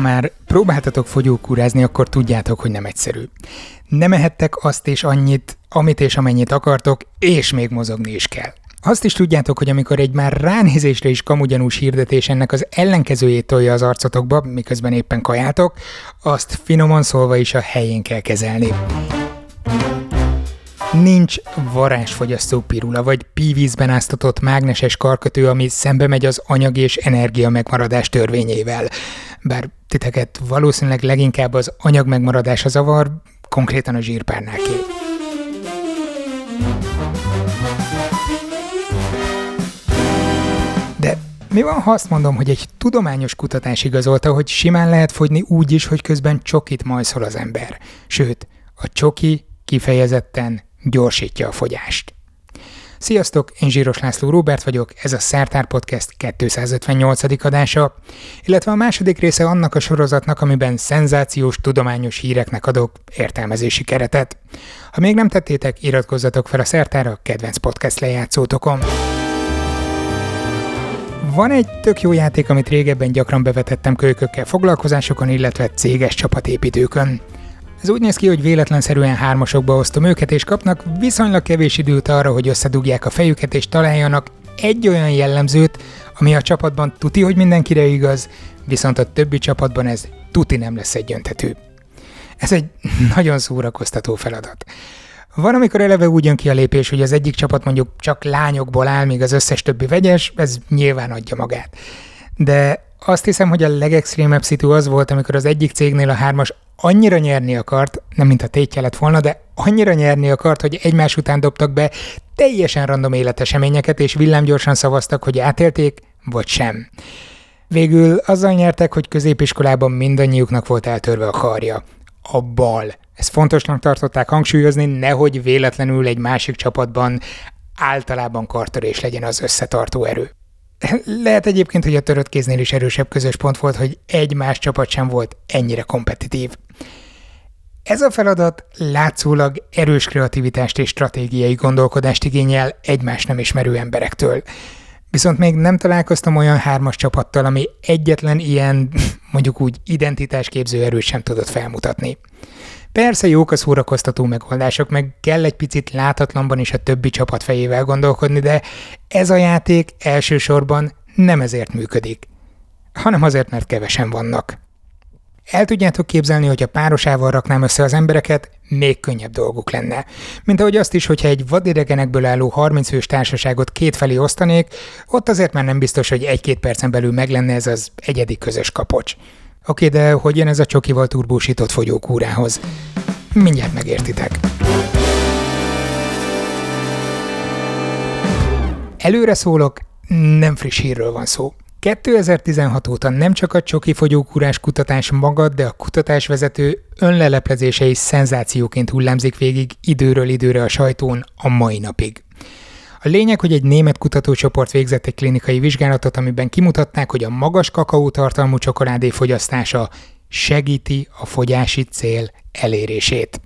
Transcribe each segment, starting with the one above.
Már próbáltatok fogyókúrázni, akkor tudjátok, hogy nem egyszerű. Nem ehettek azt és annyit, amit és amennyit akartok, és még mozogni is kell. Azt is tudjátok, hogy amikor egy már ránézésre is kamugyanús hirdetés ennek az ellenkezőjét tolja az arcotokba, miközben éppen kajátok, azt finoman szólva is a helyén kell kezelni. Nincs varázsfogyasztó pirula, vagy pívízben áztatott mágneses karkötő, ami szembe megy az anyag és energia megmaradás törvényével. Bár titeket valószínűleg leginkább az anyag megmaradása zavar, konkrétan a zsírpárnáké. De mi van, ha azt mondom, hogy egy tudományos kutatás igazolta, hogy simán lehet fogyni úgy is, hogy közben csokit majszol az ember. Sőt, a csoki kifejezetten gyorsítja a fogyást. Sziasztok, én Zsíros László Róbert vagyok, ez a Szertár Podcast 258. adása, illetve a második része annak a sorozatnak, amiben szenzációs tudományos híreknek adok értelmezési keretet. Ha még nem tettétek, iratkozzatok fel a Szertára kedvenc podcast lejátszótokon. Van egy tök jó játék, amit régebben gyakran bevetettem kölykökkel foglalkozásokon, illetve céges csapatépítőkön. Ez úgy néz ki, hogy véletlenszerűen hármasokba osztom őket, és kapnak viszonylag kevés időt arra, hogy összedugják a fejüket, és találjanak egy olyan jellemzőt, ami a csapatban tuti, hogy mindenkire igaz, viszont a többi csapatban ez tuti nem lesz egyöntető. Ez egy nagyon szórakoztató feladat. Van, amikor eleve úgy jön ki a lépés, hogy az egyik csapat mondjuk csak lányokból áll, míg az összes többi vegyes, ez nyilván adja magát. De azt hiszem, hogy a legextrémebb szitu az volt, amikor az egyik cégnél a hármas annyira nyerni akart, nem mint a tétje lett volna, de annyira nyerni akart, hogy egymás után dobtak be teljesen random életeseményeket, és villámgyorsan szavaztak, hogy átélték, vagy sem. Végül azzal nyertek, hogy középiskolában mindannyiuknak volt eltörve a karja. A bal. Ezt fontosnak tartották hangsúlyozni, nehogy véletlenül egy másik csapatban általában kartörés legyen az összetartó erő. Lehet egyébként, hogy a törött kéznél is erősebb közös pont volt, hogy egy más csapat sem volt ennyire kompetitív. Ez a feladat látszólag erős kreativitást és stratégiai gondolkodást igényel egymás nem ismerő emberektől. Viszont még nem találkoztam olyan hármas csapattal, ami egyetlen ilyen, mondjuk úgy, identitásképző erőt sem tudott felmutatni. Persze jók a szórakoztató megoldások, meg kell egy picit látatlanban is a többi csapat fejével gondolkodni, de ez a játék elsősorban nem ezért működik, hanem azért, mert kevesen vannak. El tudjátok képzelni, hogy a párosával raknám össze az embereket, még könnyebb dolguk lenne. Mint ahogy azt is, hogyha egy vadidegenekből álló 30 fős társaságot kétfelé osztanék, ott azért már nem biztos, hogy egy-két percen belül meg lenne ez az egyedi közös kapocs. Oké, de hogy jön ez a csokival turbósított fogyókúrához? Mindjárt megértitek. Előre szólok, nem friss hírről van szó. 2016 óta nem csak a csoki fogyókúrás kutatás magad, de a kutatásvezető önleleplezése is szenzációként hullámzik végig időről időre a sajtón a mai napig. A lényeg, hogy egy német kutatócsoport végzett egy klinikai vizsgálatot, amiben kimutatták, hogy a magas kakaótartalmú csokoládé fogyasztása segíti a fogyási cél elérését.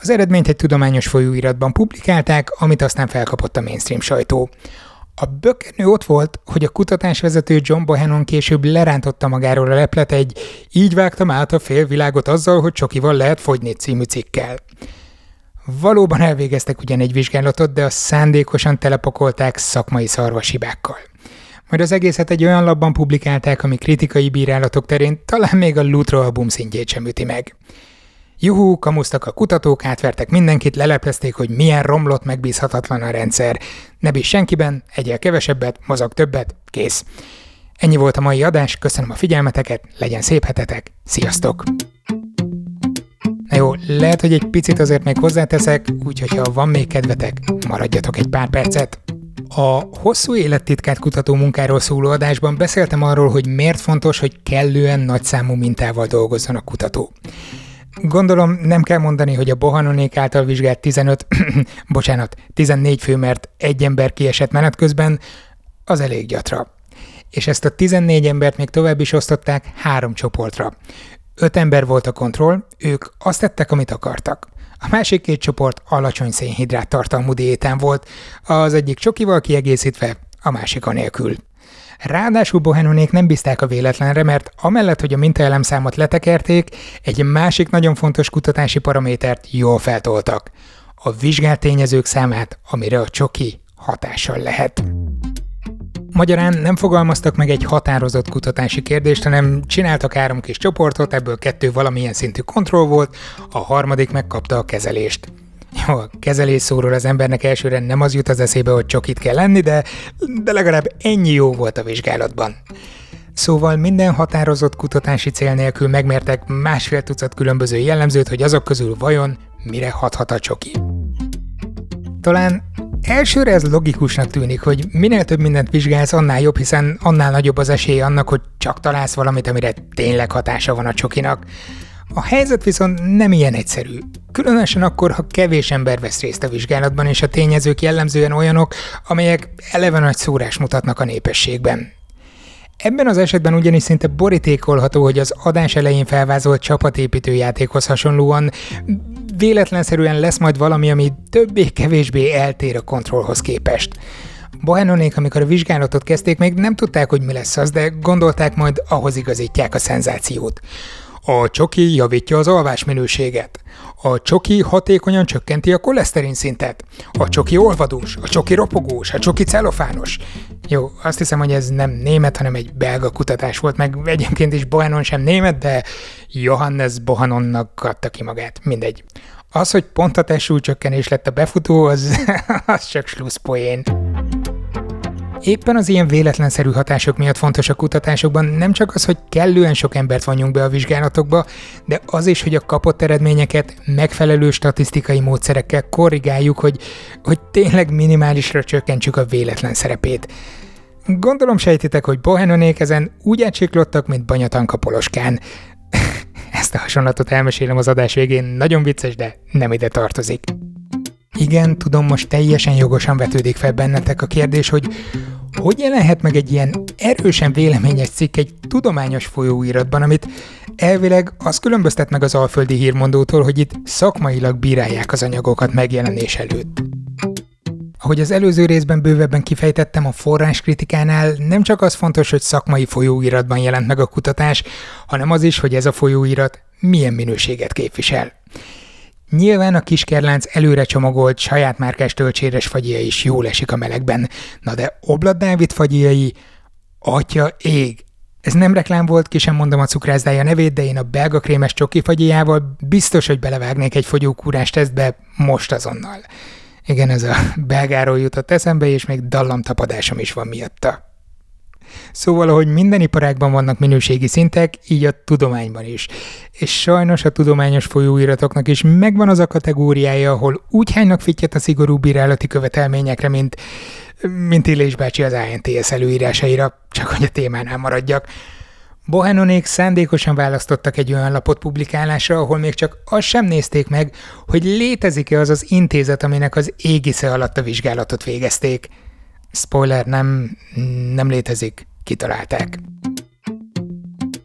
Az eredményt egy tudományos folyóiratban publikálták, amit aztán felkapott a mainstream sajtó. A bökkenő ott volt, hogy a kutatásvezető John Bohannon később lerántotta magáról a leplet egy Így vágtam át a félvilágot azzal, hogy csokival lehet fogyni című cikkel. Valóban elvégeztek ugyan egy vizsgálatot, de a szándékosan telepakolták szakmai szarvasibákkal. Majd az egészet egy olyan labban publikálták, ami kritikai bírálatok terén talán még a Lutro album szintjét sem üti meg. Juhú, kamusztak a kutatók, átvertek mindenkit, leleplezték, hogy milyen romlott, megbízhatatlan a rendszer. Ne bíz senkiben, egyel kevesebbet, mozog többet, kész. Ennyi volt a mai adás, köszönöm a figyelmeteket, legyen szép hetetek, sziasztok! Na jó, lehet, hogy egy picit azért még hozzáteszek, úgyhogy ha van még kedvetek, maradjatok egy pár percet. A hosszú élettitkát kutató munkáról szóló adásban beszéltem arról, hogy miért fontos, hogy kellően nagyszámú mintával dolgozzon a kutató. Gondolom nem kell mondani, hogy a Bohanonék által vizsgált 15, bocsánat, 14 fő, mert egy ember kiesett menet közben, az elég gyatra. És ezt a 14 embert még tovább is osztották három csoportra. Öt ember volt a kontroll, ők azt tettek, amit akartak. A másik két csoport alacsony szénhidrát tartalmú diétán volt, az egyik csokival kiegészítve, a másik a nélkül. Ráadásul Bohenonék nem bízták a véletlenre, mert amellett, hogy a mintaelemszámot letekerték, egy másik nagyon fontos kutatási paramétert jól feltoltak. A vizsgált tényezők számát, amire a csoki hatással lehet. Magyarán nem fogalmaztak meg egy határozott kutatási kérdést, hanem csináltak három kis csoportot, ebből kettő valamilyen szintű kontroll volt, a harmadik megkapta a kezelést. Jó, a kezelés szóról az embernek elsőre nem az jut az eszébe, hogy csokit kell lenni, de, de legalább ennyi jó volt a vizsgálatban. Szóval minden határozott kutatási cél nélkül megmértek másfél tucat különböző jellemzőt, hogy azok közül vajon mire hathat a csoki. Talán elsőre ez logikusnak tűnik, hogy minél több mindent vizsgálsz, annál jobb, hiszen annál nagyobb az esély annak, hogy csak találsz valamit, amire tényleg hatása van a csokinak. A helyzet viszont nem ilyen egyszerű. Különösen akkor, ha kevés ember vesz részt a vizsgálatban, és a tényezők jellemzően olyanok, amelyek eleve nagy szórás mutatnak a népességben. Ebben az esetben ugyanis szinte borítékolható, hogy az adás elején felvázolt csapatépítő játékhoz hasonlóan véletlenszerűen lesz majd valami, ami többé-kevésbé eltér a kontrollhoz képest. Bohenonék, amikor a vizsgálatot kezdték, még nem tudták, hogy mi lesz az, de gondolták majd ahhoz igazítják a szenzációt. A csoki javítja az alvás minőséget. A csoki hatékonyan csökkenti a koleszterin szintet. A csoki olvadós, a csoki ropogós, a csoki celofános. Jó, azt hiszem, hogy ez nem német, hanem egy belga kutatás volt, meg egyébként is Bohanon sem német, de Johannes Bohanonnak adta ki magát, mindegy. Az, hogy pont a testsúlycsökkenés lett a befutó, az, az csak slusszpoén. Éppen az ilyen véletlenszerű hatások miatt fontos a kutatásokban nem csak az, hogy kellően sok embert vonjunk be a vizsgálatokba, de az is, hogy a kapott eredményeket megfelelő statisztikai módszerekkel korrigáljuk, hogy, hogy tényleg minimálisra csökkentsük a véletlen szerepét. Gondolom sejtitek, hogy Bohenonék ezen úgy átsiklottak, mint Banyatanka Poloskán. Ezt a hasonlatot elmesélem az adás végén, nagyon vicces, de nem ide tartozik. Igen, tudom, most teljesen jogosan vetődik fel bennetek a kérdés, hogy hogy jelenhet meg egy ilyen erősen véleményes cikk egy tudományos folyóiratban, amit elvileg az különböztet meg az alföldi hírmondótól, hogy itt szakmailag bírálják az anyagokat megjelenés előtt. Ahogy az előző részben bővebben kifejtettem, a forráskritikánál nem csak az fontos, hogy szakmai folyóiratban jelent meg a kutatás, hanem az is, hogy ez a folyóirat milyen minőséget képvisel. Nyilván a kiskerlánc előre csomagolt saját márkás tölcséres fagyia is jól esik a melegben. Na de Oblad Dávid fagyjai, atya ég, ez nem reklám volt, ki sem mondom a cukrászdája nevét, de én a belga krémes csoki fagyjával biztos, hogy belevágnék egy fogyókúrás tesztbe most azonnal. Igen, ez a belgáról jutott eszembe, és még dallamtapadásom is van miatta. Szóval, ahogy minden iparágban vannak minőségi szintek, így a tudományban is. És sajnos a tudományos folyóiratoknak is megvan az a kategóriája, ahol úgy hánynak fittyet a szigorú bírálati követelményekre, mint, mint Illés bácsi az ANTS előírásaira, csak hogy a témánál maradjak. Bohenonék szándékosan választottak egy olyan lapot publikálásra, ahol még csak azt sem nézték meg, hogy létezik-e az az intézet, aminek az égisze alatt a vizsgálatot végezték. Spoiler, nem, nem létezik, kitalálták.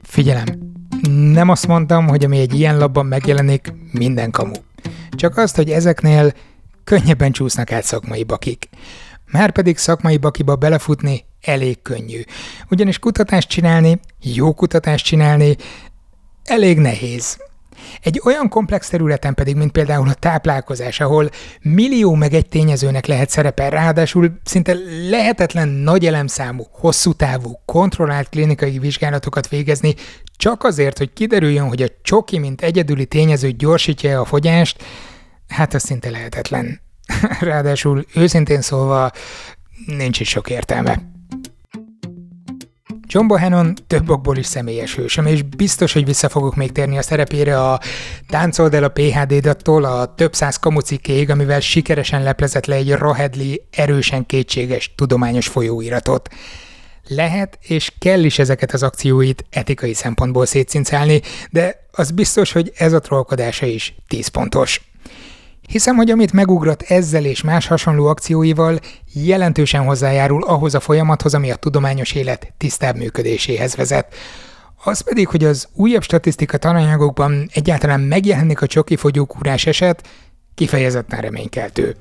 Figyelem, nem azt mondtam, hogy ami egy ilyen labban megjelenik, minden kamu. Csak azt, hogy ezeknél könnyebben csúsznak át szakmai bakik. Már pedig szakmai bakiba belefutni elég könnyű. Ugyanis kutatást csinálni, jó kutatást csinálni elég nehéz. Egy olyan komplex területen pedig, mint például a táplálkozás, ahol millió meg egy tényezőnek lehet szerepel, ráadásul szinte lehetetlen nagy elemszámú, hosszú távú, kontrollált klinikai vizsgálatokat végezni, csak azért, hogy kiderüljön, hogy a csoki, mint egyedüli tényező gyorsítja a fogyást, hát az szinte lehetetlen. Ráadásul őszintén szólva nincs is sok értelme. John Bohannon több okból is személyes hősöm, és biztos, hogy vissza fogok még térni a szerepére a Táncold el a PHD-dattól a több száz kamucikkéig, amivel sikeresen leplezett le egy rohedli, erősen kétséges tudományos folyóiratot. Lehet és kell is ezeket az akcióit etikai szempontból szétszincálni, de az biztos, hogy ez a trollkodása is 10 pontos. Hiszem, hogy amit megugrat ezzel és más hasonló akcióival, jelentősen hozzájárul ahhoz a folyamathoz, ami a tudományos élet tisztább működéséhez vezet. Az pedig, hogy az újabb statisztika tananyagokban egyáltalán megjelenik a csoki fogyókúrás eset, kifejezetten reménykeltő.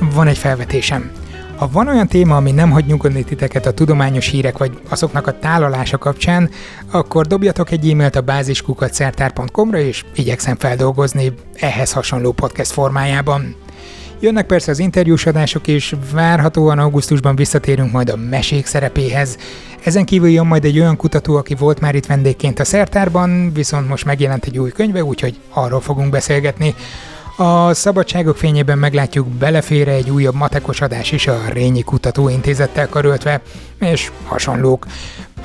Van egy felvetésem. Ha van olyan téma, ami nem hagy nyugodni titeket a tudományos hírek vagy azoknak a tálalása kapcsán, akkor dobjatok egy e-mailt a báziskukatszertár.com-ra, és igyekszem feldolgozni ehhez hasonló podcast formájában. Jönnek persze az interjús adások, és várhatóan augusztusban visszatérünk majd a mesék szerepéhez. Ezen kívül jön majd egy olyan kutató, aki volt már itt vendégként a szertárban, viszont most megjelent egy új könyve, úgyhogy arról fogunk beszélgetni. A szabadságok fényében meglátjuk, belefére egy újabb matekos adás is a Rényi Kutatóintézettel karöltve, és hasonlók.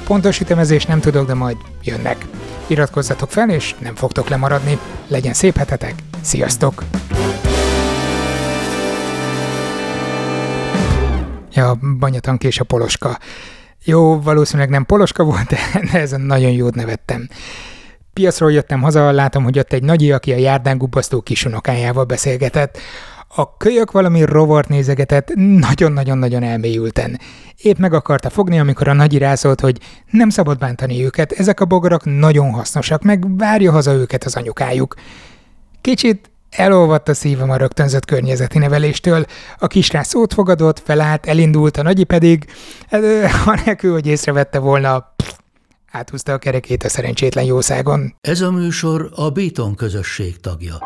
Pontos ütemezést nem tudok, de majd jönnek. Iratkozzatok fel, és nem fogtok lemaradni. Legyen szép hetetek, sziasztok! Ja, Banyatank és a Poloska. Jó, valószínűleg nem Poloska volt, de ezen nagyon jót nevettem. Piacról jöttem haza, látom, hogy ott egy nagyi, aki a járdán gubasztó kisunokájával beszélgetett. A kölyök valami rovart nézegetett, nagyon-nagyon-nagyon elmélyülten. Épp meg akarta fogni, amikor a nagyi rászólt, hogy nem szabad bántani őket, ezek a bogarak nagyon hasznosak, meg várja haza őket az anyukájuk. Kicsit Elolvadt a szívem a rögtönzött környezeti neveléstől. A kisrác szót fogadott, felállt, elindult, a nagyi pedig, anélkül, hogy észrevette volna, pff, áthúzta a kerekét a szerencsétlen jószágon. Ez a műsor a Béton közösség tagja.